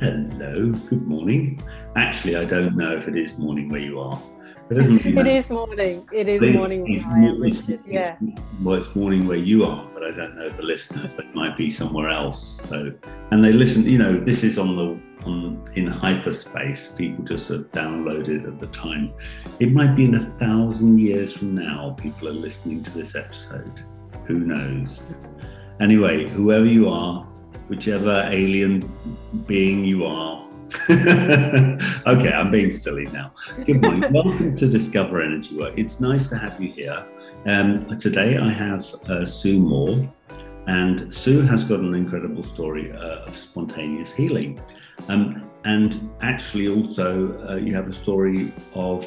Hello, good morning. Actually, I don't know if it is morning where you are. It, doesn't it is morning. It is it, morning where I am, Richard. yeah. well, it's morning where you are, but I don't know the listeners. They might be somewhere else. So, and they listen. You know, this is on the on in hyperspace. People just have downloaded at the time. It might be in a thousand years from now. People are listening to this episode. Who knows? Anyway, whoever you are, whichever alien being you are. okay, I'm being silly now. Good morning. Welcome to Discover Energy Work. It's nice to have you here. Um, today I have uh, Sue Moore, and Sue has got an incredible story uh, of spontaneous healing. Um, and actually, also, uh, you have a story of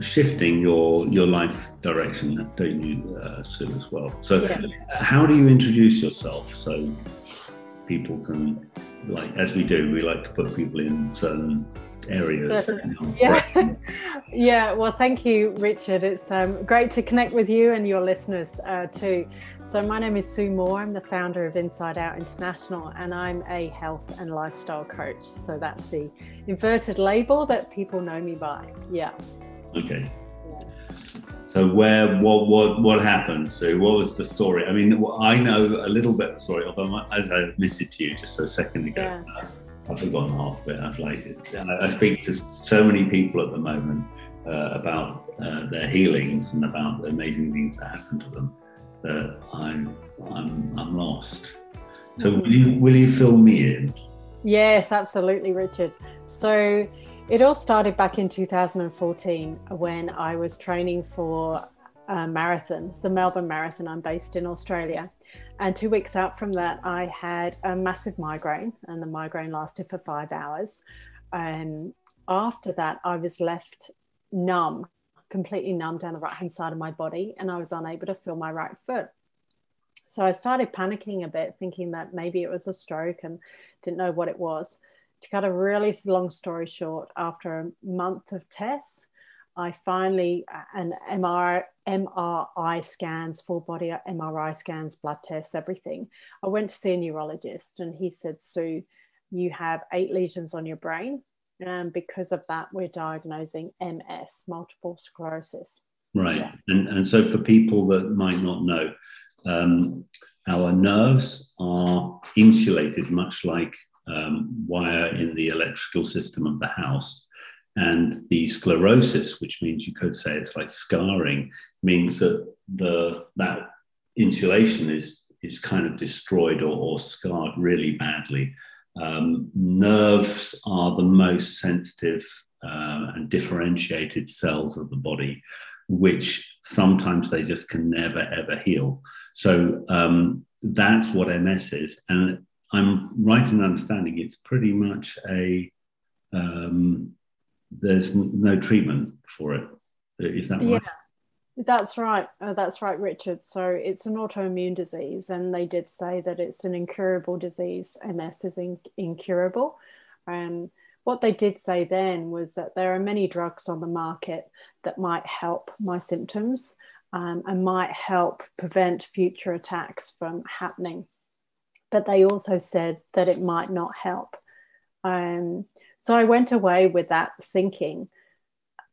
shifting your your life direction, don't you, uh, Sue, as well? So, yes. how do you introduce yourself? So, people can like as we do we like to put people in certain areas. Certain, yeah. yeah well thank you richard. It's um, great to connect with you and your listeners uh, too. So my name is sue moore. I'm the founder of inside out international and i'm a health and lifestyle coach. So that's the inverted label that people know me by. Yeah. Okay so where, what, what, what happened? So what was the story? I mean, I know a little bit of the story, although as I admitted to you just a second ago, yeah. I've forgotten half of it. I was like, I, speak to so many people at the moment uh, about uh, their healings and about the amazing things that happen to them that I'm, I'm, I'm lost. So mm-hmm. will you, will you fill me in? Yes, absolutely, Richard. So it all started back in 2014 when I was training for a marathon, the Melbourne Marathon. I'm based in Australia. And two weeks out from that, I had a massive migraine, and the migraine lasted for five hours. And after that, I was left numb, completely numb down the right hand side of my body, and I was unable to feel my right foot. So I started panicking a bit, thinking that maybe it was a stroke and didn't know what it was to cut a really long story short, after a month of tests, I finally, an MR, MRI scans, full body MRI scans, blood tests, everything. I went to see a neurologist and he said, Sue, you have eight lesions on your brain. And because of that, we're diagnosing MS, multiple sclerosis. Right. Yeah. And, and so for people that might not know, um, our nerves are insulated much like um, wire in the electrical system of the house. And the sclerosis, which means you could say it's like scarring, means that the that insulation is is kind of destroyed or, or scarred really badly. Um, nerves are the most sensitive uh, and differentiated cells of the body, which sometimes they just can never ever heal. So um, that's what MS is, and I'm right in understanding it's pretty much a um, there's no treatment for it. Is that right? Yeah. That's right. Uh, that's right, Richard. So it's an autoimmune disease, and they did say that it's an incurable disease. MS is in- incurable. Um, what they did say then was that there are many drugs on the market that might help my symptoms um, and might help prevent future attacks from happening but they also said that it might not help. Um, so I went away with that thinking,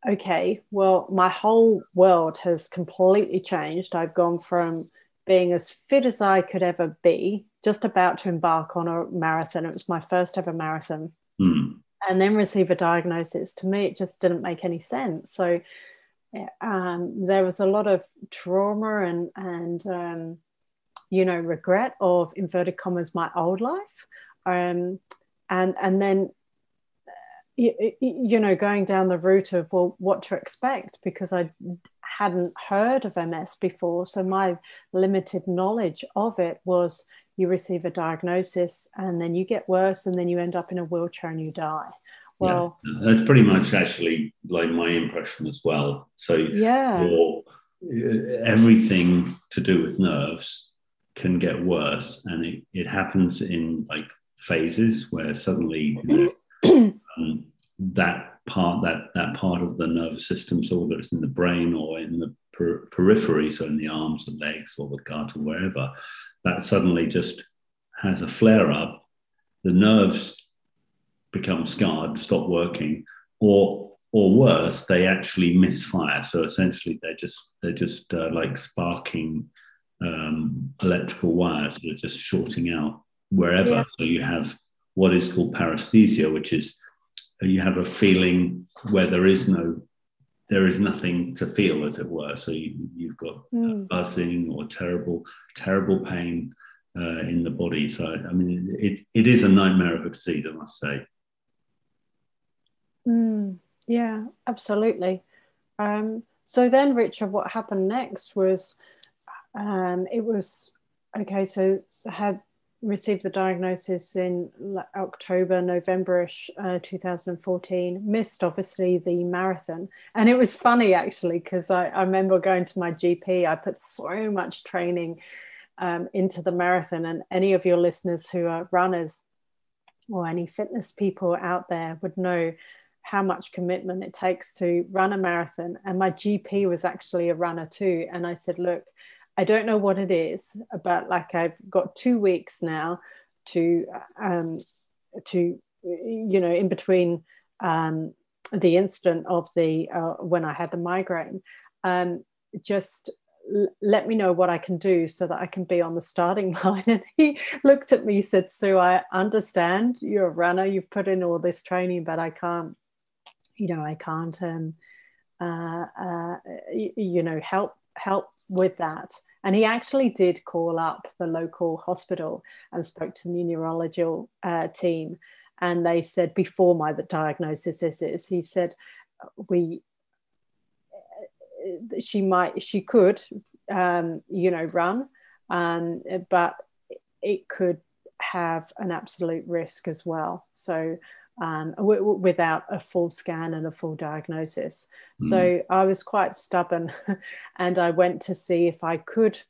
okay, well, my whole world has completely changed. I've gone from being as fit as I could ever be, just about to embark on a marathon. It was my first ever marathon. Mm. And then receive a diagnosis. To me, it just didn't make any sense. So um, there was a lot of trauma and and um, you know regret of inverted commas my old life. Um, and and then you, you know going down the route of well what to expect because i hadn't heard of ms before. So my limited knowledge of it was you receive a diagnosis and then you get worse and then you end up in a wheelchair and you die. Well yeah, that's pretty much actually like my impression as well. So yeah. everything to do with nerves can get worse. And it, it happens in like phases where suddenly um, that part that that part of the nervous system so whether it's in the brain or in the per- periphery so in the arms and legs or the gut or wherever that suddenly just has a flare up. The nerves become scarred, stop working, or or worse, they actually misfire. So essentially, they're just they're just uh, like sparking um, electrical wires that are just shorting out wherever. Yeah. So you have what is called paresthesia, which is uh, you have a feeling where there is no there is nothing to feel as it were so you, have got mm. buzzing or terrible terrible pain uh, in the body so i mean it, it is a nightmare of a disease i must say mm. yeah absolutely um, so then richard what happened next was um, it was okay so I had received the diagnosis in October, Novemberish, uh, 2014. Missed obviously the marathon, and it was funny actually because I, I, remember going to my GP. I put so much training um, into the marathon, and any of your listeners who are runners or any fitness people out there would know how much commitment it takes to run a marathon. And my GP was actually a runner too, and I said, look. I don't know what it is, but like I've got two weeks now to um, to you know in between um, the instant of the uh, when I had the migraine, um, just l- let me know what I can do so that I can be on the starting line. And he looked at me, said, "Sue, I understand you're a runner. You've put in all this training, but I can't, you know, I can't, um, uh, uh, you, you know, help help with that. And he actually did call up the local hospital and spoke to the neurological uh, team. And they said, before my diagnosis is, he said, we, uh, she might, she could, um, you know, run, um, but it could have an absolute risk as well. So um, w- w- without a full scan and a full diagnosis. Mm. So I was quite stubborn and I went to see if I could,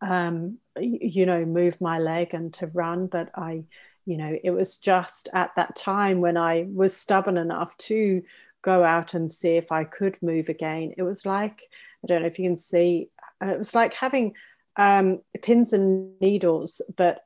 um, you know, move my leg and to run. But I, you know, it was just at that time when I was stubborn enough to go out and see if I could move again. It was like, I don't know if you can see, uh, it was like having um, pins and needles, but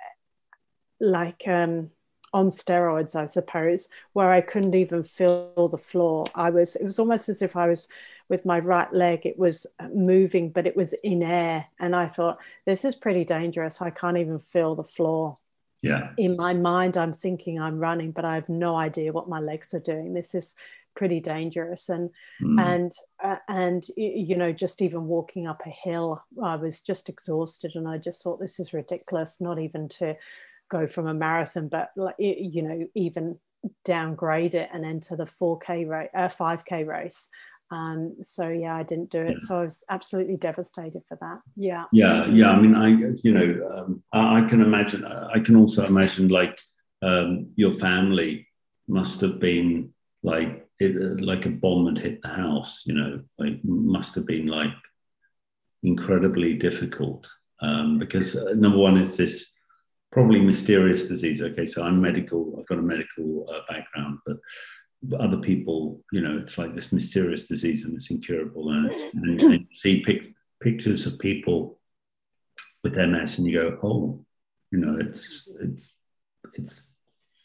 like, um, on steroids, I suppose, where I couldn't even feel the floor. I was, it was almost as if I was with my right leg, it was moving, but it was in air. And I thought, this is pretty dangerous. I can't even feel the floor. Yeah. In my mind, I'm thinking I'm running, but I have no idea what my legs are doing. This is pretty dangerous and mm. and uh, and you know just even walking up a hill i was just exhausted and i just thought this is ridiculous not even to go from a marathon, but like you know, even downgrade it and enter the 4K race, uh, 5K race. Um, so yeah, I didn't do it. Yeah. So I was absolutely devastated for that. Yeah. Yeah, yeah. I mean, I you know, um, I, I, can imagine. I can also imagine like um, your family must have been like it, like a bomb had hit the house. You know, like must have been like incredibly difficult um, because uh, number one is this probably mysterious disease. Okay, so I'm medical, I've got a medical uh, background, but other people, you know, it's like this mysterious disease and it's incurable. And, it's, and you see pic- pictures of people with MS and you go, oh, you know, it's, it's, it's,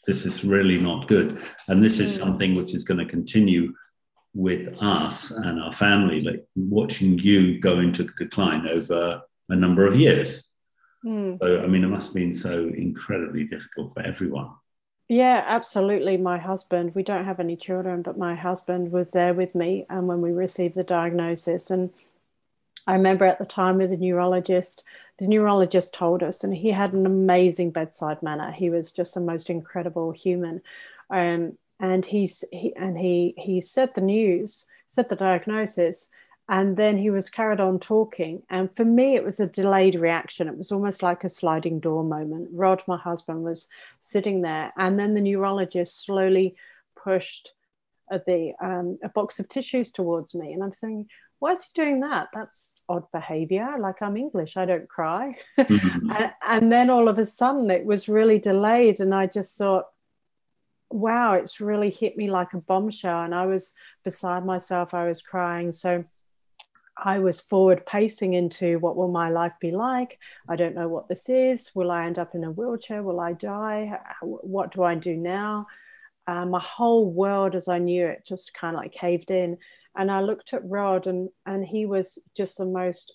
this is really not good. And this is mm. something which is going to continue with us and our family, like watching you go into the decline over a number of years. Mm. So, I mean, it must have been so incredibly difficult for everyone. Yeah, absolutely. My husband, we don't have any children, but my husband was there with me and um, when we received the diagnosis. And I remember at the time with the neurologist, the neurologist told us, and he had an amazing bedside manner. He was just the most incredible human. Um, and he's he and he he said the news, said the diagnosis, and then he was carried on talking. And for me it was a delayed reaction. It was almost like a sliding door moment. Rod my husband was sitting there. And then the neurologist slowly pushed the um, a box of tissues towards me. And i'm saying why is he doing that? That's odd behavior. Like i'm english. I don't cry. Mm-hmm. and, and then all of a sudden it was really delayed. And i just thought wow it's really hit me like a bombshell. And i was beside myself. I was crying. So I was forward pacing into what will my life be like? I don't know what this is. Will I end up in a wheelchair? Will I die? What do I do now? uh, my whole world as I knew it just kind of like caved in. And I looked at Rod, and and he was just the most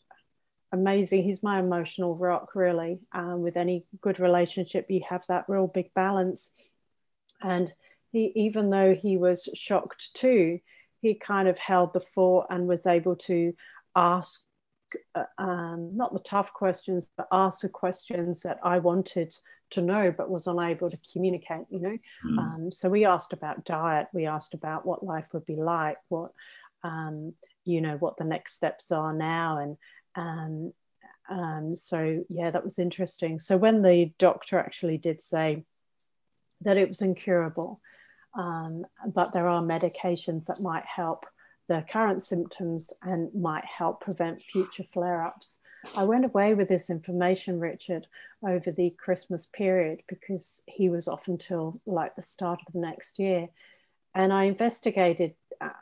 amazing. He's my emotional rock, really. Um, with any good relationship, you have that real big balance. And he, even though he was shocked too, he kind of held the fort and was able to ask uh, um, not the tough questions, but ask the questions that I wanted to know, but was unable to communicate. You know, mm. um, so we asked about diet, we asked about what life would be like, what um, you know, what the next steps are now, and um, um, so yeah, that was interesting. So when the doctor actually did say that it was incurable, um, but there are medications that might help the current symptoms and might help prevent future flare ups. I went away with this information, Richard, over the Christmas period because he was off until like the start of the next year. And I investigated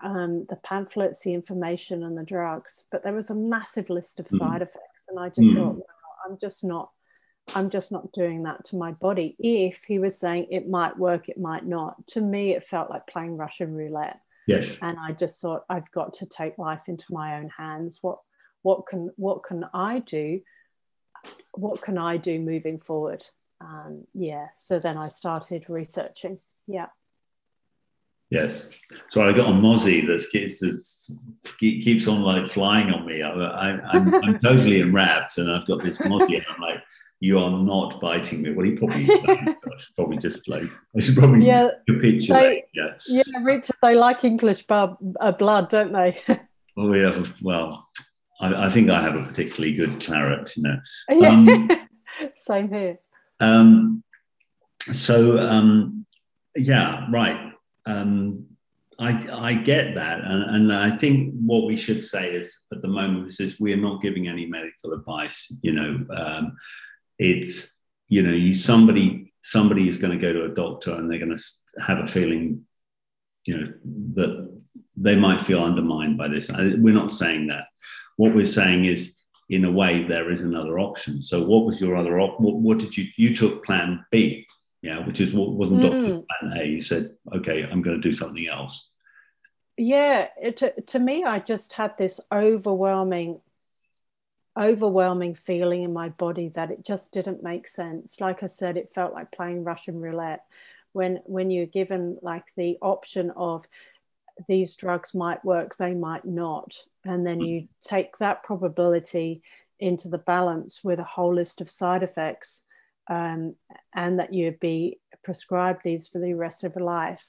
um, the pamphlets, the information, and the drugs, but there was a massive list of mm. side effects. And I just mm. thought, I'm just not. I'm just not doing that to my body. If he was saying it might work, it might not. To me, it felt like playing Russian roulette. Yes. And I just thought I've got to take life into my own hands. What what can what can I do? What can I do moving forward? Um, yeah. So then I started researching. Yeah. Yes. So I got a mozzie that keeps, keeps on like flying on me. I, am totally enwrapped, and I've got this mozzie, and I'm like, you are not biting me. Well, he probably, I should probably just like, I should probably yeah, capitulate. yeah. yeah, Richard, they like English blood, uh, blood don't they? well, we have, well, I, I, think I have a particularly good claret, you know. Um, Same here. Um, so, um, yeah, right. Um, I, I get that. And, and I think what we should say is at the moment is we're not giving any medical advice, you know. Um, it's you know you somebody somebody is going to go to a doctor and they're going to have a feeling you know that they might feel undermined by this. We're not saying that. What we're saying is in a way there is another option. So what was your other op- what, what did you you took plan b yeah which is what wasn't mm. doctor plan a. You said okay i'm going to do something else. Yeah it, to me i just had this overwhelming overwhelming feeling in my body that it just didn't make sense. Like I said, it felt like playing Russian roulette when when you're given like the option of these drugs might work, they might not, and then you take that probability into the balance with a whole list of side effects, um, and that you'd be prescribed these for the rest of your life.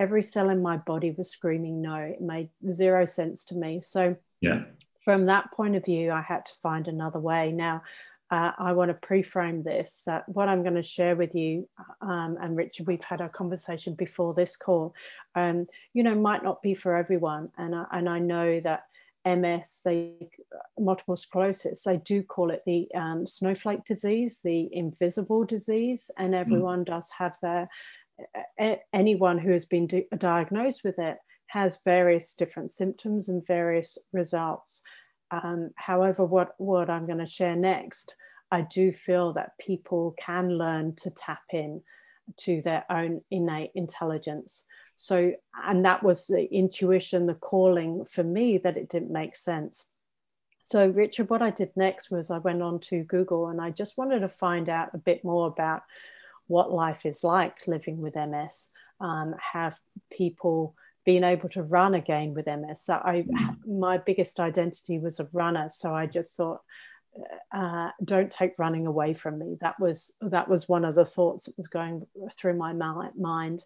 Every cell in my body was screaming no. It made zero sense to me. So yeah from that point of view, I had to find another way. Now, uh, I want to pre-frame this. Uh, what I'm going to share with you, um, and Richard, we've had a conversation before this call. Um, you know, might not be for everyone, and I, and I know that MS, they multiple sclerosis, they do call it the um, snowflake disease, the invisible disease, and mm. everyone mm. does have their. Anyone who has been diagnosed with it has various different symptoms and various results. Um, however, what, what I'm going to share next, I do feel that people can learn to tap in to their own innate intelligence. So, and that was the intuition, the calling for me that it didn't make sense. So, Richard, what I did next was I went on to Google and I just wanted to find out a bit more about what life is like living with MS. Um, have people being able to run again with MS. So I, mm. my biggest identity was a runner. So I just thought, uh, don't take running away from me. That was that was one of the thoughts that was going through my mind.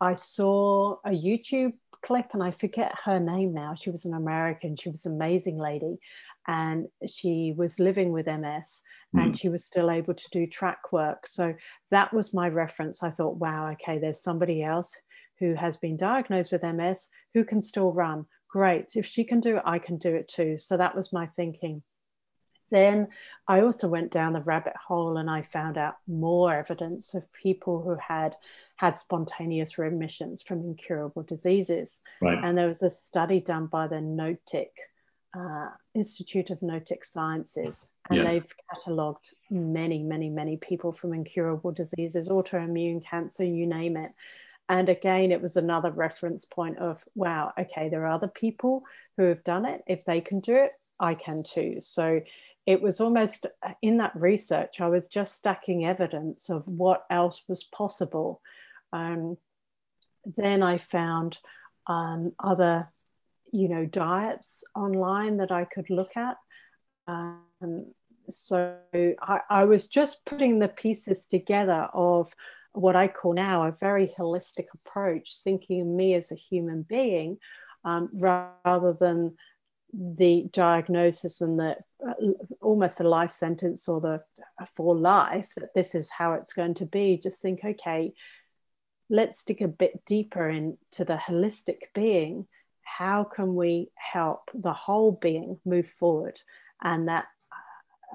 I saw a YouTube clip, and I forget her name now. She was an American. She was an amazing lady, and she was living with MS, mm. and she was still able to do track work. So that was my reference. I thought, wow, okay, there's somebody else who has been diagnosed with MS who can still run. Great. If she can do it, I can do it too. So that was my thinking. Then I also went down the rabbit hole and I found out more evidence of people who had had spontaneous remissions from incurable diseases. Right. And there was a study done by the Noetic uh, Institute of Noetic Sciences, and yeah. they've catalogued many, many, many people from incurable diseases, autoimmune cancer, you name it and again, it was another reference point of, wow, okay, there are other people who have done it. If they can do it, I can too. So it was almost uh, in that research, I was just stacking evidence of what else was possible. Um, then I found um, other, you know, diets online that I could look at. Um, so I, I was just putting the pieces together of what I call now a very holistic approach, thinking of me as a human being um, rather than the diagnosis and the uh, almost a life sentence or the for life that this is how it's going to be. Just think, okay, let's dig a bit deeper into the holistic being. How can we help the whole being move forward? And that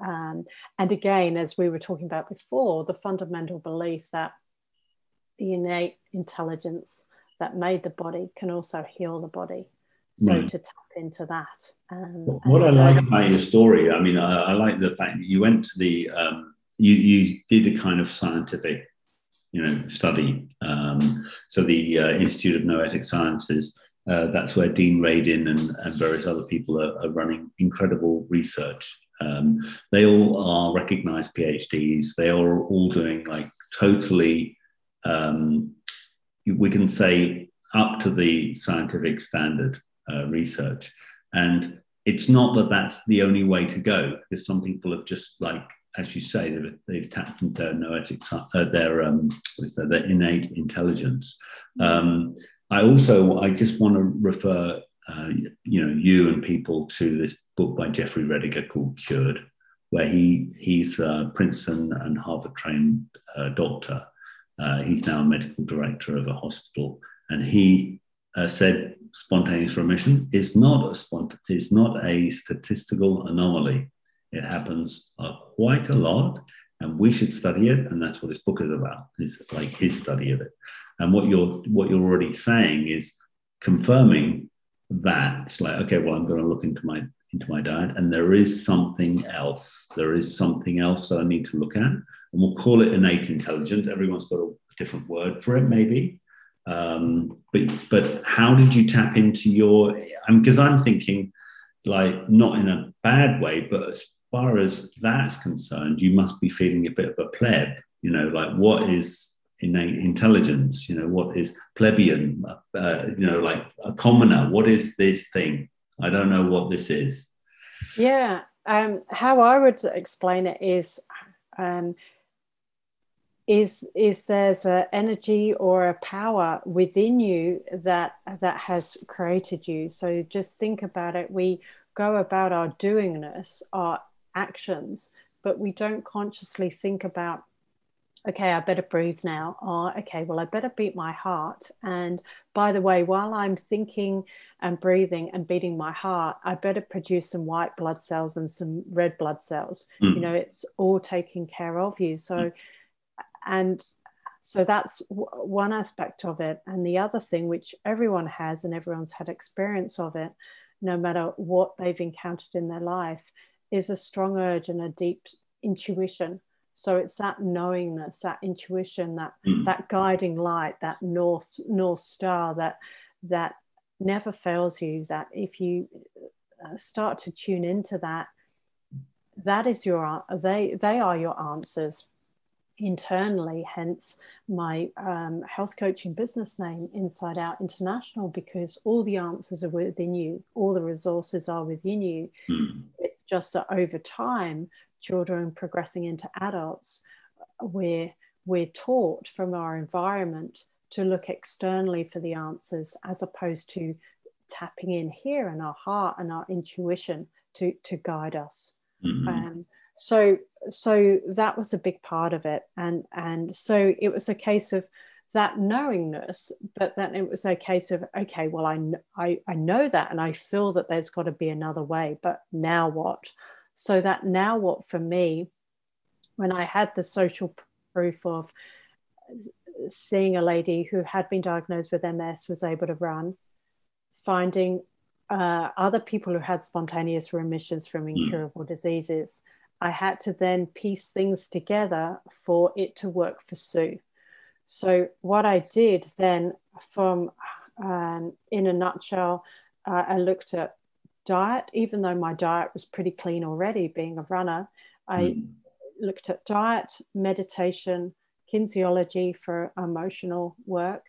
um, and again, as we were talking about before, the fundamental belief that the innate intelligence that made the body can also heal the body. So right. to tap into that. Um, what I like about your story, I mean, I, I, like the fact that you went to the, um, you, you did a kind of scientific, you know, study. Um, so the uh, Institute of Noetic Sciences, uh, that's where Dean Radin and, and various other people are, are running incredible research. Um, they all are recognized PhDs. They are all doing like totally um, we can say up to the scientific standard uh, research. And it's not that that's the only way to go, because some people have just like, as you say, they've, they've tapped into their noetic, uh, their, um, their innate intelligence. Um, I also, I just want to refer, uh, you know, you and people to this book by Jeffrey Rediger called Cured, where he he's a Princeton and Harvard trained uh, doctor, uh, he's now a medical director of a hospital, and he uh, said spontaneous remission is not a spont- is not a statistical anomaly. It happens uh, quite a lot, and we should study it. And that's what this book is about. It's like his study of it. And what you're what you're already saying is confirming that it's like okay, well, I'm going to look into my into my diet, and there is something else. There is something else that I need to look at and we'll call it innate intelligence. Everyone's got a different word for it, maybe. Um, but but how did you tap into your? Because I'm, I'm thinking, like, not in a bad way, but as far as that's concerned, you must be feeling a bit of a pleb. You know, like what is innate intelligence? You know, what is plebeian? Uh, you know, like a commoner. What is this thing? I don't know what this is. Yeah. Um, how I would explain it is um, is is there's an energy or a power within you that that has created you. So just think about it. We go about our doingness our actions but we don't consciously think about okay i better breathe now or okay well i better beat my heart. And by the way while i'm thinking and breathing and beating my heart i better produce some white blood cells and some red blood cells. Mm. you know it's all taking care of you. So mm and so that's w- one aspect of it. And the other thing which everyone has and everyone's had experience of it no matter what they've encountered in their life is a strong urge and a deep intuition. So it's that knowingness that intuition that mm. that guiding light that north north star that that never fails you that if you uh, start to tune into that that is your they they are your answers internally, hence my um, health coaching business name, Inside Out International, because all the answers are within you, all the resources are within you. Mm. It's just that over time, children progressing into adults, we're, we're taught from our environment to look externally for the answers as opposed to tapping in here in our heart and our intuition to, to guide us. Mm-hmm. Um, so so that was a big part of it and and so it was a case of that knowingness but then it was a case of okay well I, I i know that and i feel that there's got to be another way but now what so that now what for me when i had the social proof of seeing a lady who had been diagnosed with ms was able to run finding uh, other people who had spontaneous remissions from hmm. incurable diseases I had to then piece things together for it to work for Sue. So what I did then, from um, in a nutshell, uh, I looked at diet. Even though my diet was pretty clean already, being a runner, I mm. looked at diet, meditation, kinesiology for emotional work,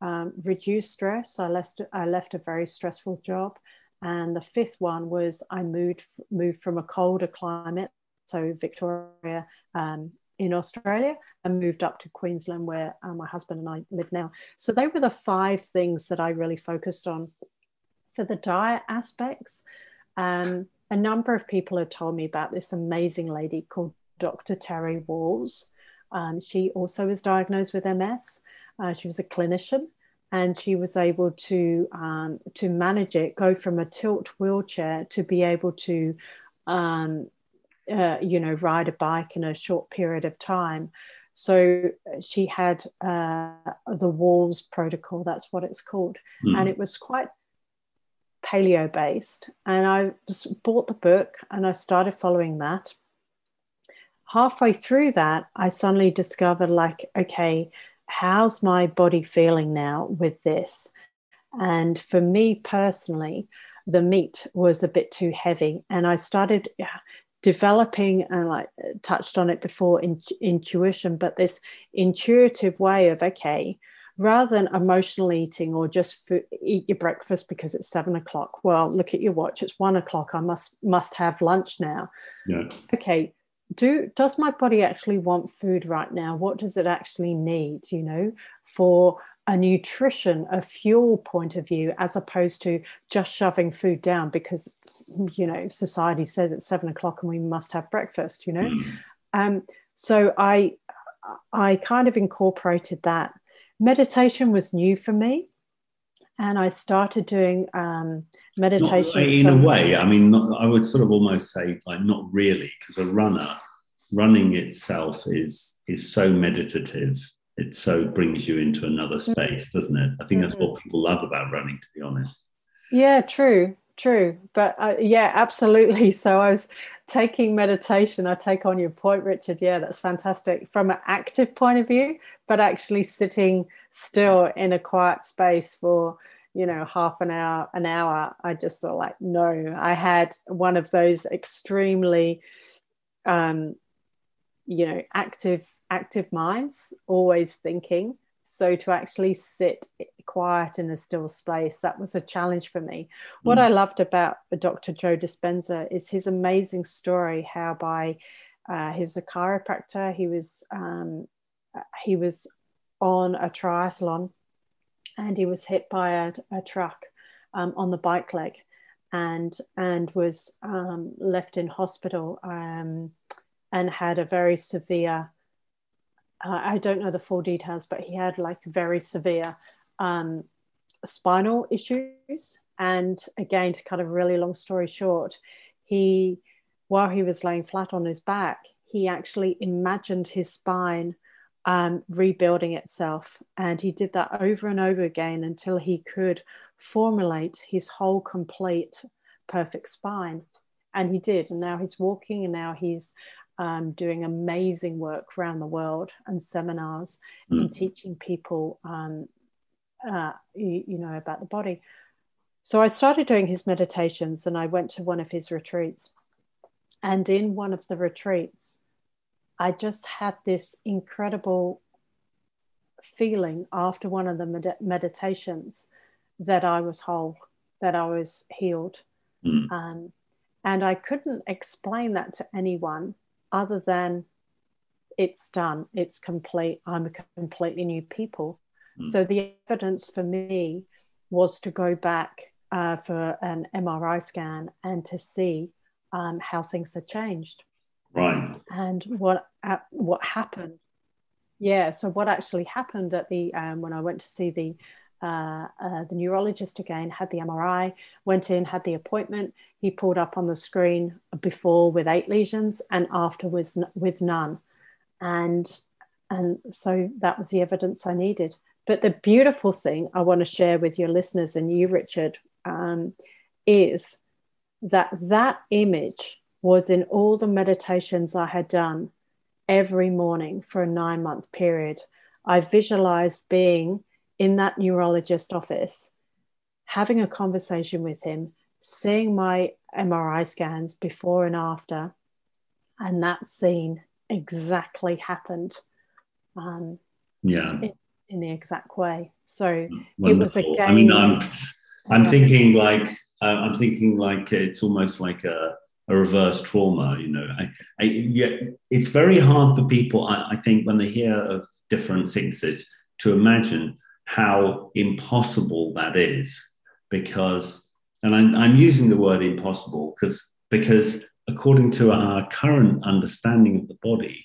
um, reduce stress. I left I left a very stressful job, and the fifth one was I moved moved from a colder climate, so Victoria um, in Australia, and moved up to Queensland where uh, my husband and I live now. So they were the five things that I really focused on. For the diet aspects, um, a number of people had told me about this amazing lady called Dr. Terry Wahls. Um, she also was diagnosed with MS. Uh, she was a clinician and she was able to um, to manage it, go from a tilt wheelchair to be able to, um, uh, you know, ride a bike in a short period of time. So she had uh, the Wahls protocol. That's what it's called, mm. and it was quite paleo based. And I bought the book and I started following that halfway through that, I suddenly discovered, like, okay, how's my body feeling now with this? And for me personally, the meat was a bit too heavy. And I started developing, and I touched on it before, in, intuition, but this intuitive way of, okay, rather than emotional eating or just eat your breakfast because it's seven o'clock well look at your watch it's one o'clock i must must have lunch now yeah. okay do does my body actually want food right now what does it actually need you know for a nutrition a fuel point of view as opposed to just shoving food down because you know society says it's seven o'clock and we must have breakfast you know? Mm. um, so i i kind of incorporated that. Meditation was new for me and i started doing um, meditation in a way. i mean not, i would sort of almost say like not really because a runner running itself is is so meditative it so brings you into another mm. space doesn't it? I think that's what mm-hmm. people love about running to be honest. Yeah true true. But uh, yeah absolutely. So i was taking meditation. I take on your point richard. Yeah that's fantastic from an active point of view but actually sitting still in a quiet space for you know half an hour an hour i just sort of like no. I had one of those extremely um you know active active minds always thinking. So to actually sit quiet in a still space that was a challenge for me. Mm. what i loved about dr joe dispenza is his amazing story how by uh, he was a chiropractor. He was um, he was on a triathlon and he was hit by a, a truck um, on the bike leg and and was um, left in hospital um, and had a very severe uh, i don't know the full details but he had like very severe um, spinal issues. And again to cut a really long story short he while he was laying flat on his back he actually imagined his spine um, rebuilding itself. And he did that over and over again until he could formulate his whole complete perfect spine. And he did. And now he's walking and now he's um, doing amazing work around the world and seminars mm. and teaching people, um, uh, you, you, know, about the body. So I started doing his meditations and I went to one of his retreats. And in one of the retreats, I just had this incredible feeling after one of the med- meditations that I was whole, that I was healed. Mm. Um, and I couldn't explain that to anyone other than it's done, it's complete, I'm a completely new people. Mm. So the evidence for me was to go back uh, for an MRI scan and to see um, how things had changed. Right. And what uh, what happened? Yeah. So what actually happened at the um, when I went to see the uh, uh, the neurologist again had the MRI, went in, had the appointment. He pulled up on the screen before with eight lesions and afterwards with none. And, and so that was the evidence I needed. But the beautiful thing I want to share with your listeners and you, Richard, um, is that that image was in all the meditations I had done every morning for a nine month period I visualized being in that neurologist office, having a conversation with him, seeing my MRI scans before and after, and that scene exactly happened. Um, yeah. In, in, the exact way. So Wonderful. it was a game. I mean, I'm, I'm thinking like, uh, I'm thinking like it's almost like a, a reverse trauma, you know. I, I, yeah, it's very hard for people, I, I think, when they hear of different sicknesses to imagine how impossible that is because and I'm, I'm using the word impossible because because according to our current understanding of the body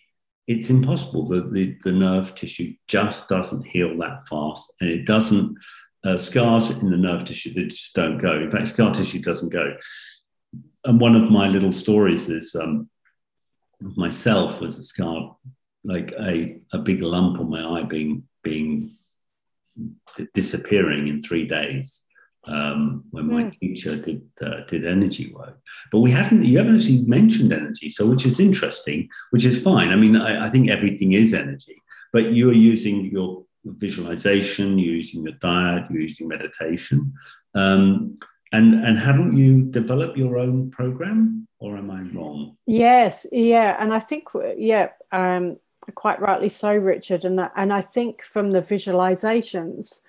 it's impossible. The, the, the nerve tissue just doesn't heal that fast and it doesn't uh, scars in the nerve tissue they just don't go. In fact scar tissue doesn't go. And one of my little stories is um, myself was a scar like a, a big lump on my eye being being disappearing in three days um, when my mm. teacher did uh, did energy work. But we haven't you haven't actually mentioned energy, so which is interesting, which is fine. I mean, I, I think everything is energy, but you are using your visualization, you're using your diet, you're using meditation. Um, and and haven't you developed your own program, or am I wrong? Yes, yeah, and I think yeah, um, quite rightly so, Richard. And and I think from the visualizations,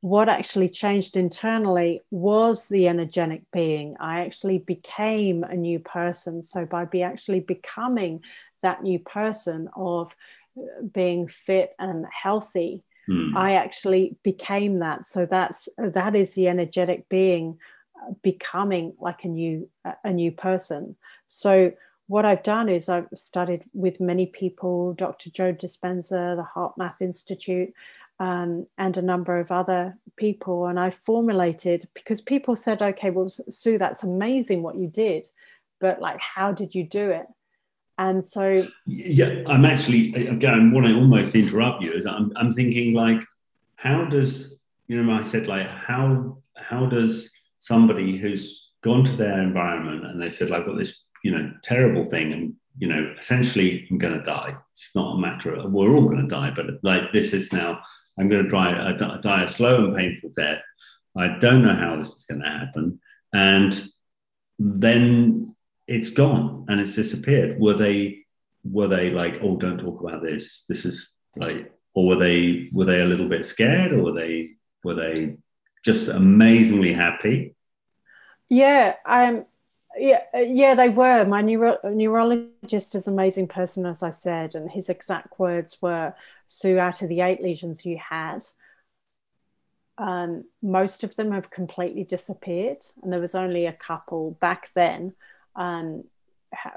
what actually changed internally was the energetic being. I actually became a new person. So by be actually becoming that new person of uh, being fit and healthy, mm. I actually became that. So that's that is the energetic being uh, becoming like a new a new person. So what I've done is I've studied with many people, Dr. Joe Dispenza, the HeartMath Institute, um, and a number of other people. And I formulated because people said, okay, well, Sue, that's amazing what you did, but like, how did you do it? And so, yeah, I'm actually, again, want to almost interrupt you is I'm, I'm thinking like, how does, you know, I said like, how, how does somebody who's gone to their environment and they said, like, got this, you know, terrible thing and you know, essentially, I'm going to die. It's not a matter of we're all going to die, but like this is now I'm going to die a, die a slow and painful death. I don't know how this is going to happen. And then it's gone and it's disappeared. Were they were they like, oh, don't talk about this? This is like, or were they were they a little bit scared, or were they were they just amazingly happy? Yeah, um, yeah, yeah, they were. My neuro- neurologist is an amazing person, as I said, and his exact words were, "Sue, out of the eight lesions you had, um, most of them have completely disappeared, and there was only a couple back then, um,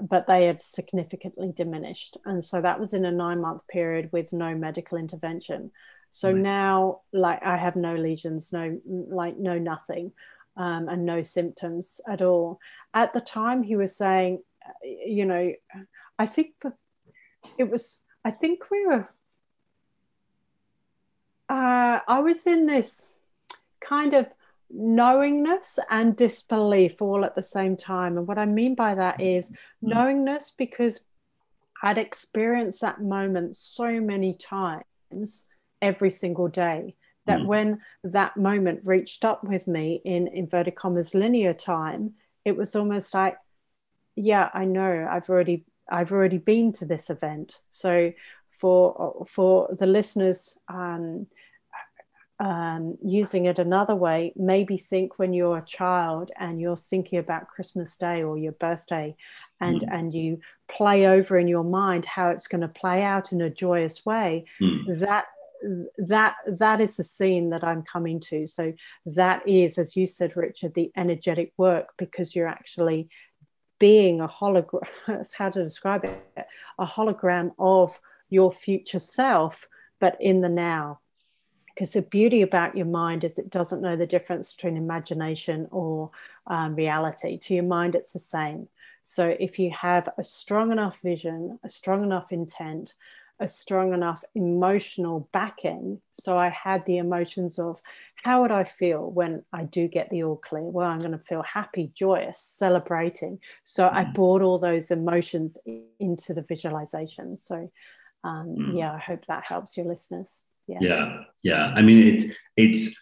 but they had significantly diminished, and so that was in a nine-month period with no medical intervention. So right. now, like, I have no lesions, no, like, no nothing." Um, and no symptoms at all at the time he was saying, you know, I think it was, I think we were, uh, I was in this kind of knowingness and disbelief all at the same time. And what I mean by that is knowingness because I'd experienced that moment so many times every single day that mm. when that moment reached up with me in inverted commas linear time, it was almost like yeah i know i've already i've already been to this event so for for the listeners um, um, using it another way maybe think when you're a child and you're thinking about christmas day or your birthday and mm. and you play over in your mind how it's going to play out in a joyous way mm. that that that is the scene that i'm coming to. So that is as you said richard the energetic work because you're actually being a hologram how to describe it a hologram of your future self but in the now. Because the beauty about your mind is it doesn't know the difference between imagination or um, reality. To your mind it's the same. So if you have a strong enough vision a strong enough intent a strong enough emotional backing. So I had the emotions of how would I feel when I do get the all clear? Well, I'm going to feel happy, joyous, celebrating. So mm. I brought all those emotions into the visualization. So um, mm. yeah, I hope that helps your listeners. yeah yeah yeah i mean it, it's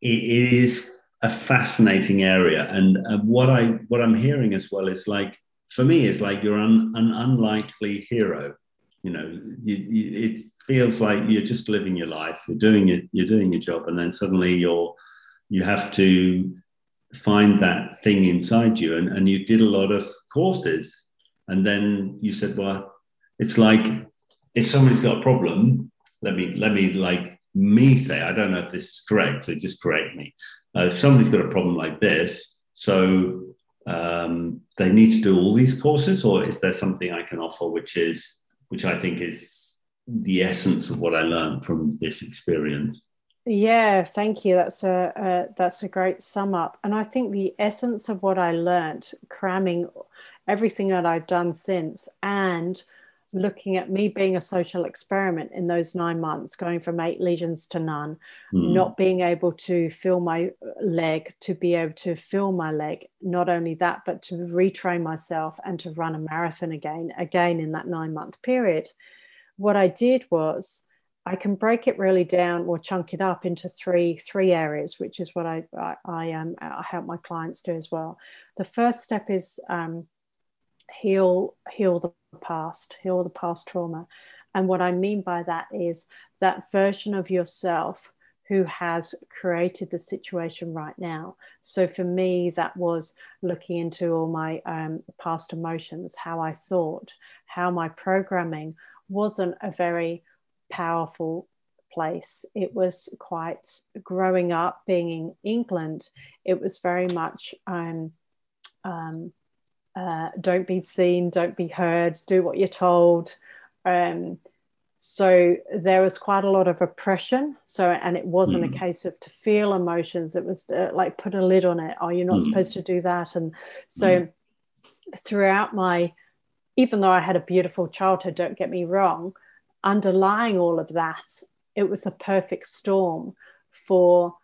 it is a fascinating area and uh, what i what i'm hearing as well is like for me it's like you're un, an unlikely hero. You know you, you, it feels like you're just living your life you're doing it you're doing your job and then suddenly you're you have to find that thing inside you and, and you did a lot of courses and then you said well it's like if somebody's got a problem let me let me like me say i don't know if this is correct so just correct me. Uh, if somebody's got a problem like this so um, they need to do all these courses or is there something i can offer which is which i think is the essence of what i learned from this experience yeah, thank you. That's a, that's a great sum up. And I think the essence of what I learned, cramming everything that I've done since, and looking at me being a social experiment in those nine months, going from eight lesions to none, mm. not being able to feel my leg, to be able to feel my leg. Not only that, but to retrain myself and to run a marathon again, again in that nine month period. What I did was I can break it really down or chunk it up into three three areas, which is what I I, I, um, I help my clients do as well. The first step is um, heal heal the past, heal the past trauma, and what I mean by that is that version of yourself who has created the situation right now. So for me, that was looking into all my um, past emotions, how I thought, how my programming wasn't a very powerful place. It was quite growing up being in England, it was very much um, um, uh, don't be seen, don't be heard, do what you're told. Um, so there was quite a lot of oppression. So, and it wasn't mm. a case of to feel emotions, it was uh, like put a lid on it. Oh, you're not mm. supposed to do that. And so mm. throughout my, even though I had a beautiful childhood, don't get me wrong, underlying all of that, it was a perfect storm for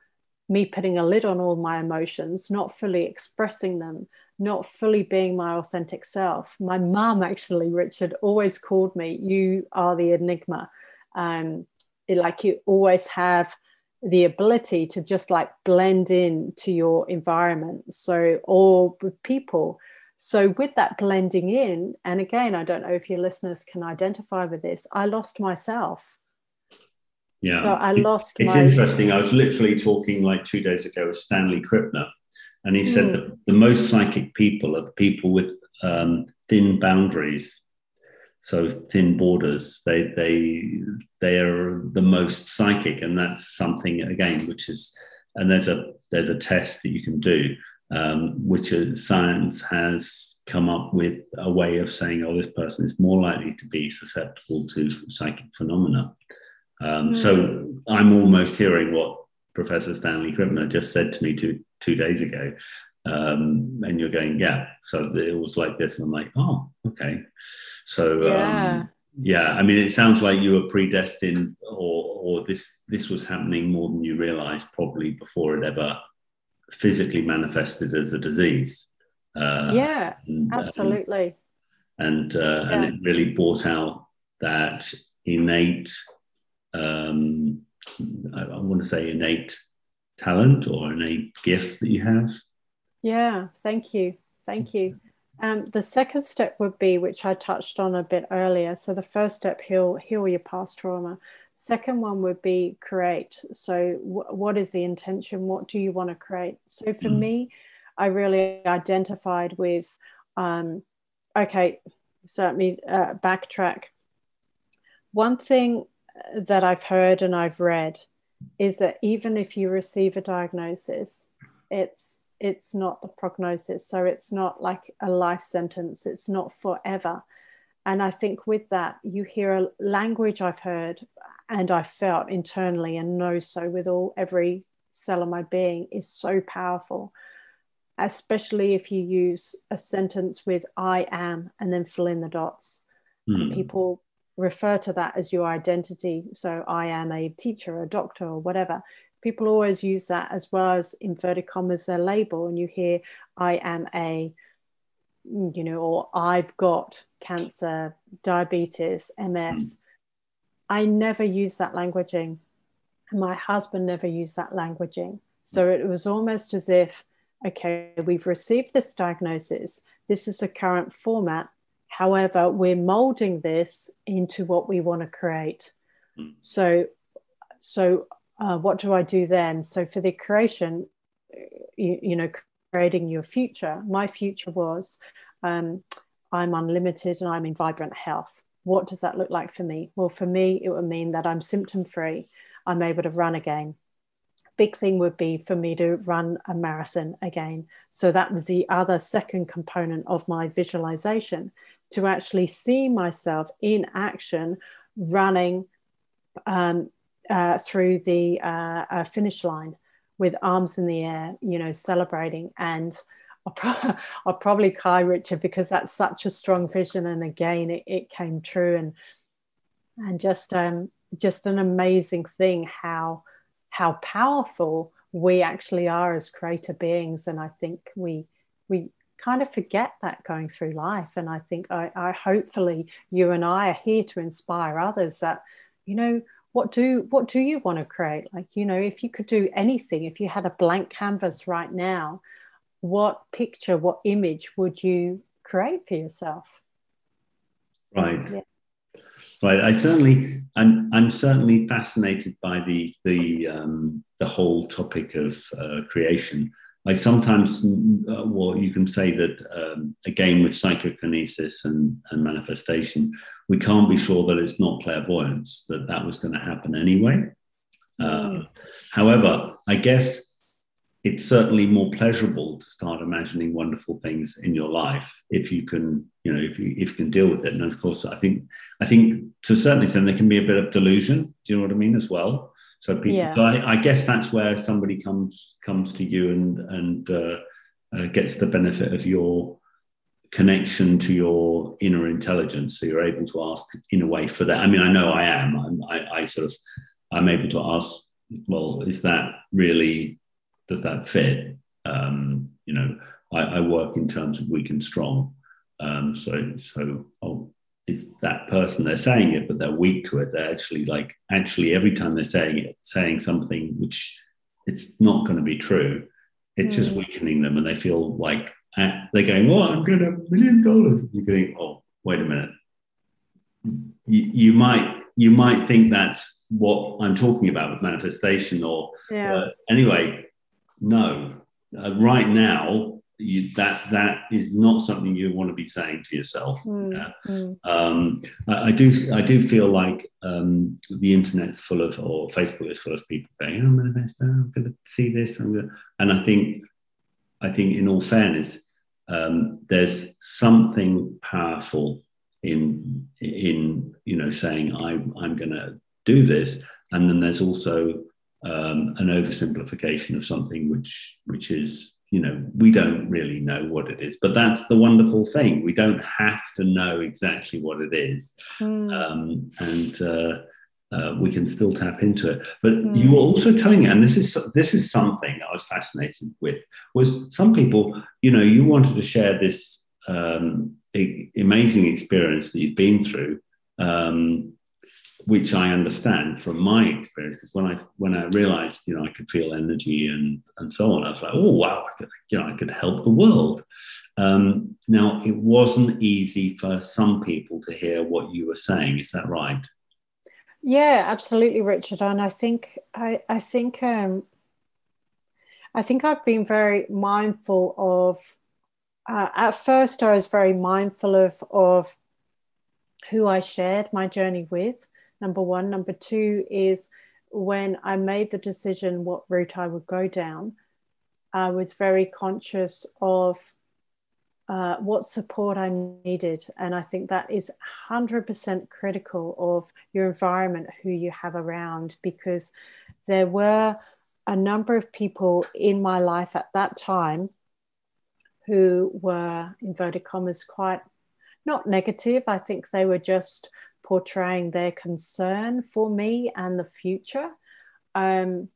me putting a lid on all my emotions, not fully expressing them, not fully being my authentic self. My mom, actually, Richard, always called me, You are the enigma. Um, it, like you always have the ability to just like blend in to your environment. So, or with people, so, with that blending in, and again, I don't know if your listeners can identify with this, I lost myself. Yeah. So, I lost It's my... interesting. I was literally talking like two days ago with Stanley Krippner, and he said mm. that the most psychic people are people with um, thin boundaries. So thin borders, they they they are the most psychic, and that's something again, which is, and there's a there's a test that you can do um, which science has come up with a way of saying, oh, this person is more likely to be susceptible to psychic phenomena. Um, mm. So I'm almost hearing what Professor Stanley Krippner just said to me two, two days ago. Um, and you're going, yeah. So it was like this. And I'm like, oh, okay. So, yeah. Um, yeah, I mean, it sounds like you were predestined or, or this, this was happening more than you realized probably before it ever physically manifested as a disease. Uh, yeah, and, um, absolutely. Um, and uh, yeah. and it really brought out that innate, um, I, I want to say innate talent or innate gift that you have. Yeah, thank you, thank you. Um, the second step would be, which I touched on a bit earlier. So the first step, heal heal your past trauma. Second one would be create. So, w- what is the intention? What do you want to create? So, for mm. me, I really identified with, um, okay, so let me uh, backtrack. One thing that I've heard and I've read is that even if you receive a diagnosis, it's it's not the prognosis. So it's not like a life sentence. It's not forever. And I think with that, you hear a language I've heard and I felt internally and know so with all every cell of my being is so powerful, especially if you use a sentence with I am and then fill in the dots. Mm. People refer to that as your identity. So I am a teacher, a doctor, or whatever. People always use that as well as inverted commas their label, and you hear I am a you know, or I've got cancer, diabetes, MS. Hmm. I never use that languaging. And my husband never used that languaging. So hmm. it was almost as if, okay, we've received this diagnosis. This is the current format. However, we're molding this into what we want to create. Mm. So, so uh, what do I do then? So for the creation, you, you know, creating your future, my future was um, I'm unlimited and I'm in vibrant health. What does that look like for me? Well, for me, it would mean that I'm symptom free. I'm able to run again. Big thing would be for me to run a marathon again. So that was the other second component of my visualization to actually see myself in action running um, uh, through the uh, uh, finish line with arms in the air, you know, celebrating. And I'll, pro- I'll, probably cry, Richard, because that's such a strong vision. And again, it, it came true, and and just um, just an amazing thing how how powerful we actually are as creator beings. And I think we we kind of forget that going through life. And I think I, I hopefully you and I are here to inspire others that you know what do what do you want to create like you know if you could do anything if you had a blank canvas right now what picture what image would you create for yourself right yeah. Right i certainly i'm i'm certainly fascinated by the the um the whole topic of uh, creation I sometimes, uh, well, you can say that um, again with psychokinesis and, and manifestation, we can't be sure that it's not clairvoyance, that that was going to happen anyway. Uh, however, I guess it's certainly more pleasurable to start imagining wonderful things in your life if you can, you know, if you, if you can deal with it. And of course, I think, I think to a certain extent, there can be a bit of delusion. Do you know what I mean as well? So people, yeah. so I, I, guess that's where somebody comes comes to you and and uh, uh, gets the benefit of your connection to your inner intelligence. So you're able to ask in a way for that. I mean, I know I am. I'm, I, I sort of I'm able to ask. Well, is that really? Does that fit? Um, you know, I, I, work in terms of weak and strong. Um, so so I'll it's that person they're saying it, but they're weak to it. They're actually like actually every time they're saying it, saying something which it's not going to be true. It's mm. just weakening them, and they feel like uh, they're going, "Oh, I'm going to a million dollars." You think, "Oh, wait a minute." You, you might you might think that's what I'm talking about with manifestation, or yeah. uh, anyway, no. Uh, right now, you, that that is not something you want to be saying to yourself. Mm, yeah? mm. Um, I, I, do I do feel like um, the internet's full of or Facebook is full of people going, oh, "I'm an investor. I'm going to see this." I'm going and I think I think in all fairness, um, there's something powerful in in you know saying I'm I'm going to do this, and then there's also um, an oversimplification of something which which is you know, we don't really know what it is, but that's the wonderful thing. We don't have to know exactly what it is. Mm. Um, and uh, uh, we can still tap into it. But mm. you were also telling and this is this is something I was fascinated with. Was some people, you know, you wanted to share this um, amazing experience that you've been through, um, which I understand from my experience. Because when I when I realized, you know, I could feel energy and and so on, I was like, oh wow, I could, you know, I could help the world. Um, now, it wasn't easy for some people to hear what you were saying. Is that right? Yeah, absolutely, Richard. And I think I I think um, I think I've been very mindful of. Uh, at first, I was very mindful of of who I shared my journey with number one. Number two is when I made the decision what route I would go down, I was very conscious of uh, what support I needed. And I think that is 100% critical of your environment, who you have around, because there were a number of people in my life at that time who were, inverted commas, quite not negative. I think they were just portraying their concern for me and the future. Um,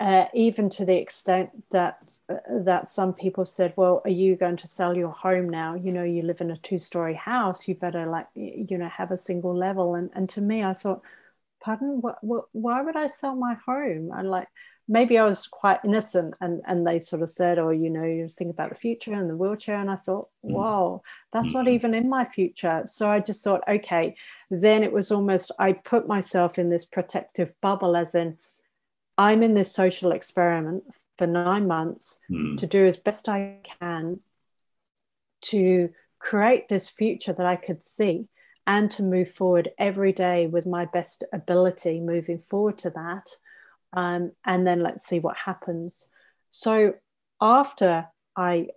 uh, even to the extent that uh, that some people said, "Well, are you going to sell your home now? You know, you live in a two-story house. You better like you know have a single level." And and to me, I thought, "Pardon? What? what why would I sell my home?" And like maybe I was quite innocent, and and they sort of said, "Oh, you know, you think about the future and the wheelchair," and I thought, mm. "Wow, that's not mm. even in my future." So I just thought, okay. Then it was almost I put myself in this protective bubble, as in I'm in this social experiment for nine months mm. to do as best I can to create this future that I could see and to move forward every day with my best ability moving forward to that. Um, and then let's see what happens. So after I,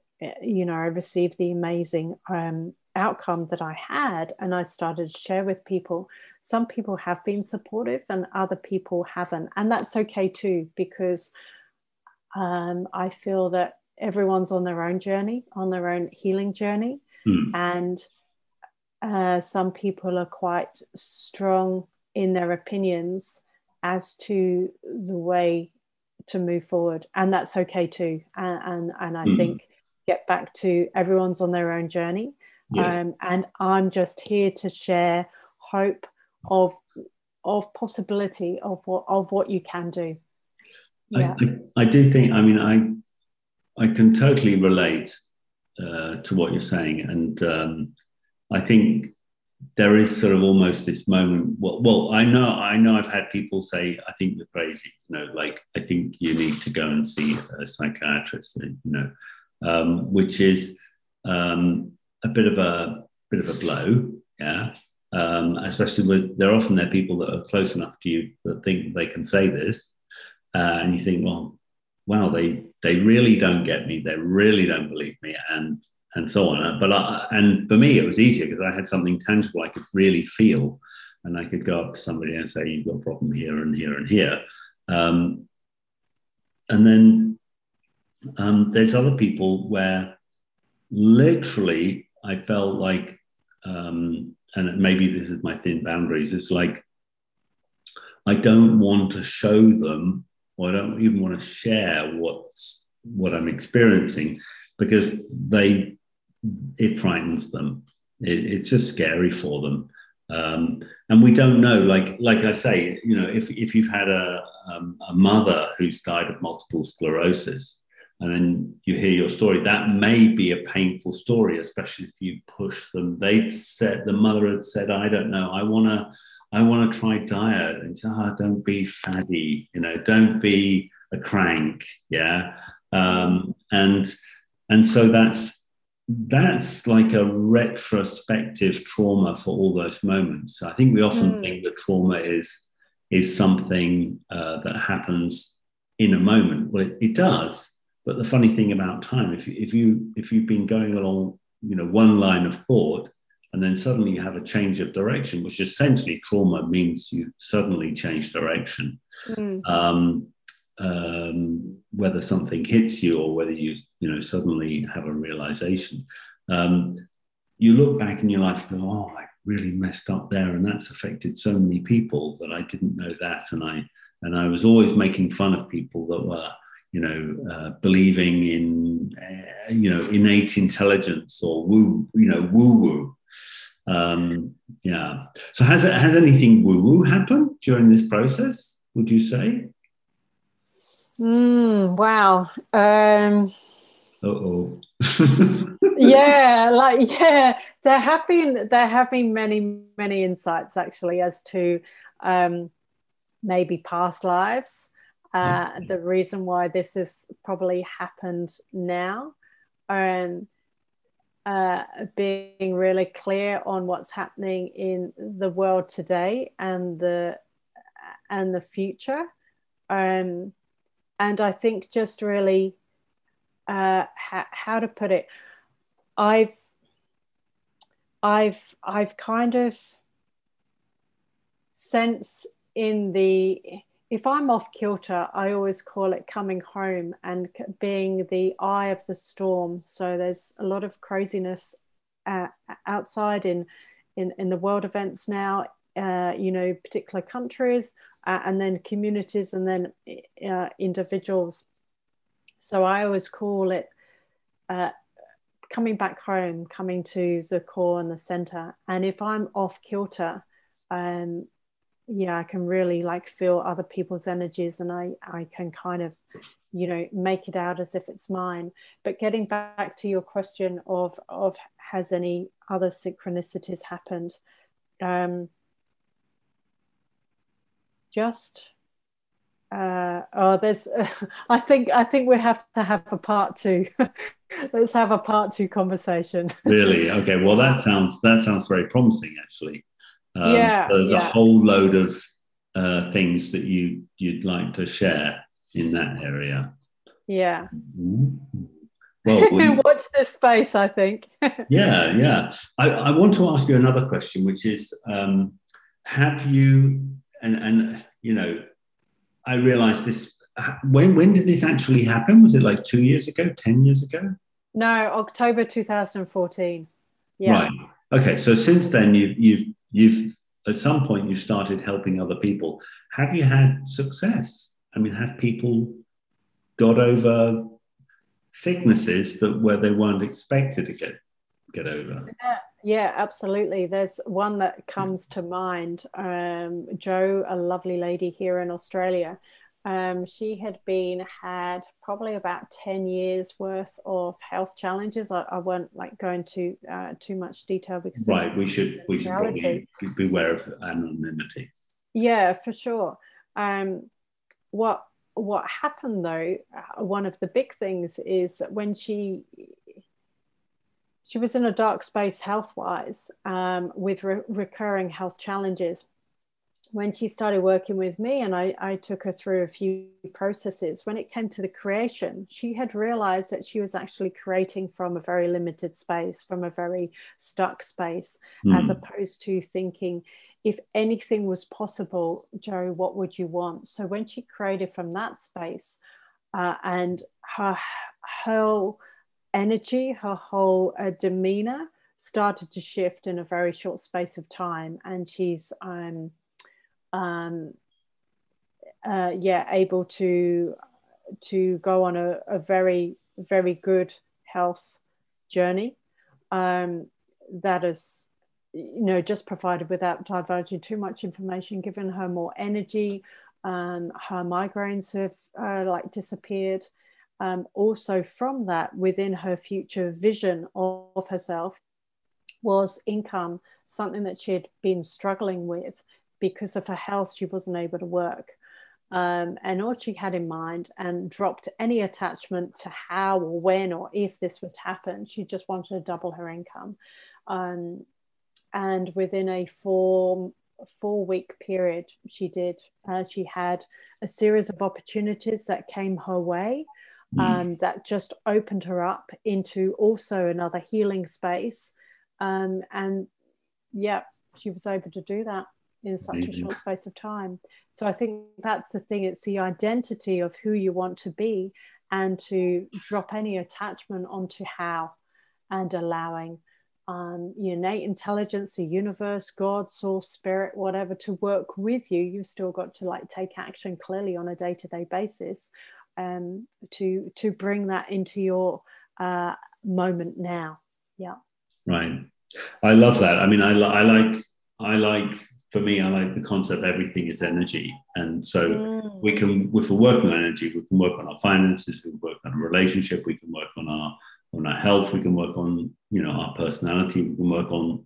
you know, I received the amazing um, outcome that I had and I started to share with people, some people have been supportive and other people haven't. And that's okay too, because um, I feel that everyone's on their own journey, on their own healing journey. Mm. And uh, some people are quite strong in their opinions as to the way to move forward. And that's okay too. And, and, and I mm. think get back to everyone's on their own journey. Yes. Um, and I'm just here to share hope, of of possibility of what of what you can do. Yeah. I, I, I do think. I mean, I I can totally relate uh, to what you're saying, and um, I think there is sort of almost this moment. Well, well, I know, I know, I've had people say, "I think you're crazy." You know, like I think you need to go and see a psychiatrist. You know, um, which is um, a bit of a bit of a blow. Yeah, um, especially with they're often they're people that are close enough to you that think they can say this, uh, and you think, well, wow, they they really don't get me, they really don't believe me, and and so on. But I, and for me, it was easier because I had something tangible I could really feel, and I could go up to somebody and say, you've got a problem here and here and here, um, and then um, there's other people where literally I felt like um, and maybe this is my thin boundaries, it's like I don't want to show them, or I don't even want to share what's what I'm experiencing because they it frightens them. It, it's just scary for them. Um, and we don't know, like like I say, you know, if if you've had a um, a mother who's died of multiple sclerosis, and then you hear your story. That may be a painful story, especially if you push them. They'd said the mother had said, "I don't know, I want to, I want to try diet," and "Ah, oh, don't be fatty, you know, don't be a crank, yeah." Um, and and so that's that's like a retrospective trauma for all those moments. I think we often mm. think that trauma is is something uh, that happens in a moment. Well, it, it does but the funny thing about time, if you, if you if you've been going along, you know, one line of thought, and then suddenly you have a change of direction, which essentially trauma means you suddenly change direction. Mm. Um, um, whether something hits you or whether you you know suddenly have a realization, um, you look back in your life and go, "Oh, I really messed up there, and that's affected so many people that I didn't know that." And I and I was always making fun of people that were you know, uh, believing in, uh, you know, innate intelligence or woo, you know, woo woo. Um, yeah. So has has anything woo woo happened during this process? Would you say? Mm, wow. Um, oh. yeah, like yeah, there have been there have been many many insights actually as to um, maybe past lives. Uh, the reason why this has probably happened now and uh, being really clear on what's happening in the world today and the and the future. Um, and I think just really uh, ha- how to put it I've I've I've kind of sense in the if I'm off kilter, I always call it coming home and being the eye of the storm. So there's a lot of craziness uh, outside in, in in the world events now. Uh, you know, particular countries, uh, and then communities, and then uh, individuals. So I always call it uh, coming back home, coming to the core and the center. And if I'm off kilter, um, yeah, I can really like feel other people's energies, and I I can kind of you know make it out as if it's mine but getting back to your question of of has any other synchronicities happened um just uh, oh there's uh, i think i think we have to have a part two let's have a part two conversation really okay well that sounds that sounds very promising actually um, yeah there's yeah. a whole load of uh, things that you you'd like to share in that area. Yeah. Mm-hmm. Well, we, watch this space, I think. yeah, yeah. I, I, want to ask you another question, which is um, have you, and, and, you know, I realized this, uh, when, when did this actually happen? Was it like two years ago, 10 years ago? No, October 2014. Yeah. Right. Okay. So since then, you've, you've, you've, at some point, you started helping other people. Have you had success? I mean, have people got over sicknesses that where they weren't expected to get get over? Yeah, yeah absolutely. There's one that comes to mind. Um, Joe, a lovely lady here in Australia. Um, she had been had probably about 10 years worth of health challenges I, I won't like go into uh, too much detail because right we should we should probably be aware of anonymity yeah for sure um, what what happened though uh, one of the big things is that when she she was in a dark space health wise um, with re- recurring health challenges when she started working with me and I, I took her through a few processes when it came to the creation she had realized that she was actually creating from a very limited space from a very stuck space mm. as opposed to thinking if anything was possible, Joe, what would you want? So when she created from that space, uh, and her whole energy, her whole uh, demeanor started to shift in a very short space of time, and she's um, um, uh, yeah able to to go on a, a very very good health journey um, that is you know, just provided without divulging too much information, given her more energy. Um, her migraines have uh, like disappeared. Um, also, from that, within her future vision of, herself, was income, something that she had been struggling with because of her health. She wasn't able to work. Um, and all she had in mind and dropped any attachment to how or when or if this would happen. She just wanted to double her income. Um, and within a four four week period she did uh, she had a series of opportunities that came her way. Um, that just opened her up into also another healing space. Um, and yeah she was able to do that in such a short space of time. So i think that's the thing it's the identity of who you want to be and to drop any attachment onto how and allowing um, your innate intelligence, the universe, God, source, spirit, whatever, to work with you. You've still got to like take action clearly on a day to day basis um, to to bring that into your uh, moment now. Yeah. Right. I love that. I mean, I, I like I like for me, I like the concept everything is energy. And so mm. we can, if we're working on energy, we can work on our finances, we can work on a relationship, we can work on our on our health, we can work on, you know, our personality, we can work on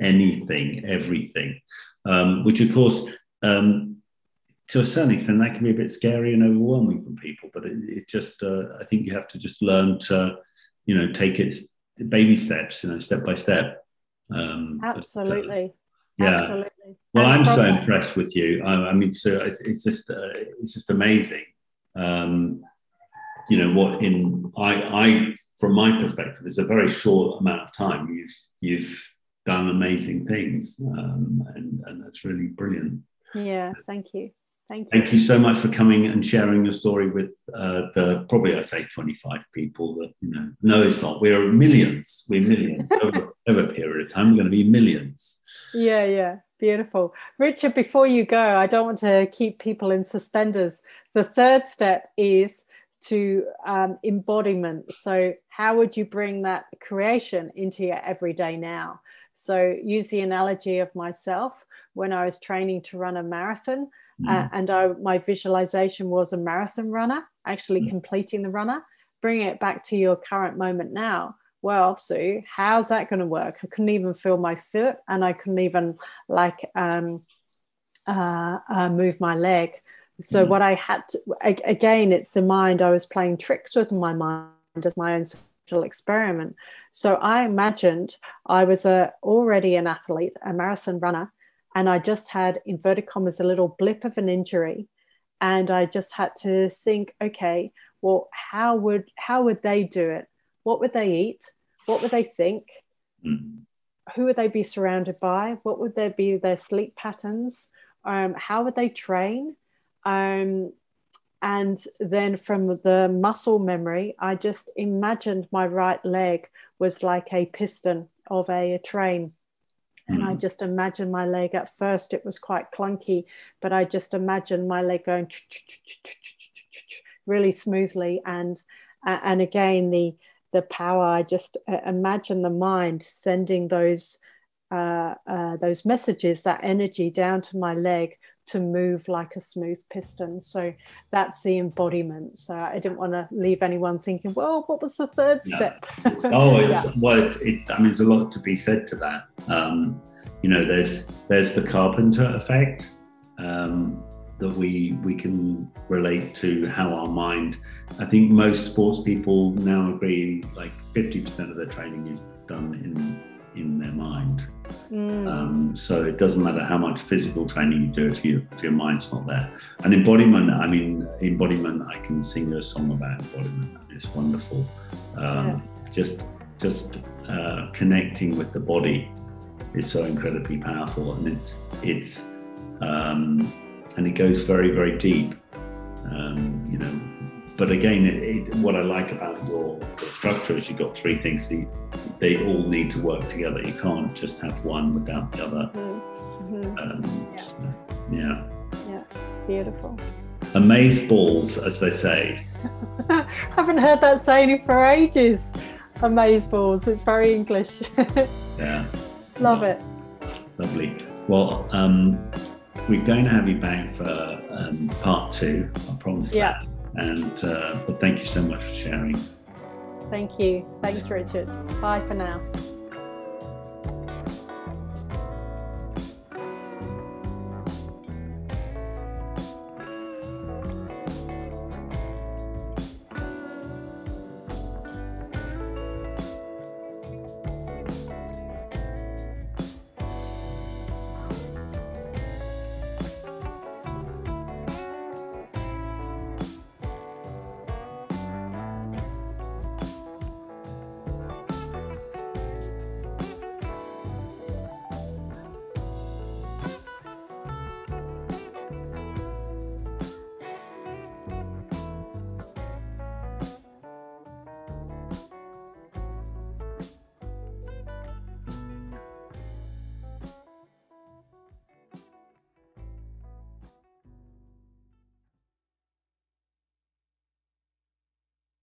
anything, everything, um, which of course, um, to a certain extent, that can be a bit scary and overwhelming for people. But it, it's just, uh, I think you have to just learn to, you know, take it baby steps, you know, step by step. Um, Absolutely. But, uh, yeah. Absolutely. Well, and I'm so impressed with you. I, I mean, so it's, it's just, uh, it's just amazing. Um, you know what? In I, I from my perspective, it's a very short amount of time. You've you've done amazing things, um, and and that's really brilliant. Yeah, thank you. Thank you. Thank you so much for coming and sharing your story with uh, the probably I say 25 people that you know. No, it's not. We're millions. We're millions over, over a period of time. We're going to be millions. Yeah, yeah. Beautiful. Richard, before you go, I don't want to keep people in suspenders. The third step is to um, embodiment. So, how would you bring that creation into your everyday now? So, use the analogy of myself when I was training to run a marathon, mm. uh, and I, my visualization was a marathon runner actually mm. completing the runner. Bring it back to your current moment now well, Sue, how's that going to work? I couldn't even feel my foot and I couldn't even like um, uh, uh, move my leg. So, mm. what I had to, again, it's the mind. I was playing tricks with my mind as my own social experiment. So, I imagined I was a, already an athlete, a marathon runner, and I just had, inverted commas, a little blip of an injury. And I just had to think, okay, well, how would how would they do it? What would they eat? What would they think? Mm. Who would they be surrounded by? What would there be their sleep patterns? Um, how would they train? Um, and then from the muscle memory, I just imagined my right leg was like a piston of a, a train. And I hmm. just imagine my leg at first, it was quite clunky, but I just imagine my leg going really smoothly. And, and again, the, the power. I just uh, imagine the mind sending those uh, uh, those messages, that energy down to my leg to move like a smooth piston. So that's the embodiment. So I didn't want to leave anyone thinking, well, what was the third no. step? oh, it's, yeah. well, it, it, I mean, there's a lot to be said to that. Um, you know, there's there's the carpenter effect. Um, that we we can relate to how our mind. I think most sports people now agree like 50% of their training is done in in their mind. Mm. Um, so it doesn't matter how much physical training you do if, you, if your mind's not there. And embodiment, I mean, embodiment. I can sing you a song about embodiment. It's wonderful. Um, yeah. Just just uh, connecting with the body is so incredibly powerful, and it's it's um, and it goes very, very deep. Um, you know, but again, it, it, what I like about your, your, structure is you've got three things. That they all need to work together. You can't just have one without the other. Mm-hmm. Um, yeah. So, yeah. Yeah. Beautiful. Amaze balls, as they say. haven't heard that saying for ages. Amaze balls. It's very English. yeah. Love it. Lovely. Well, um, we're going to have you back for um, part two. I promise yeah. that. And uh, but thank you so much for sharing. Thank you. Thanks, Richard. Bye for now.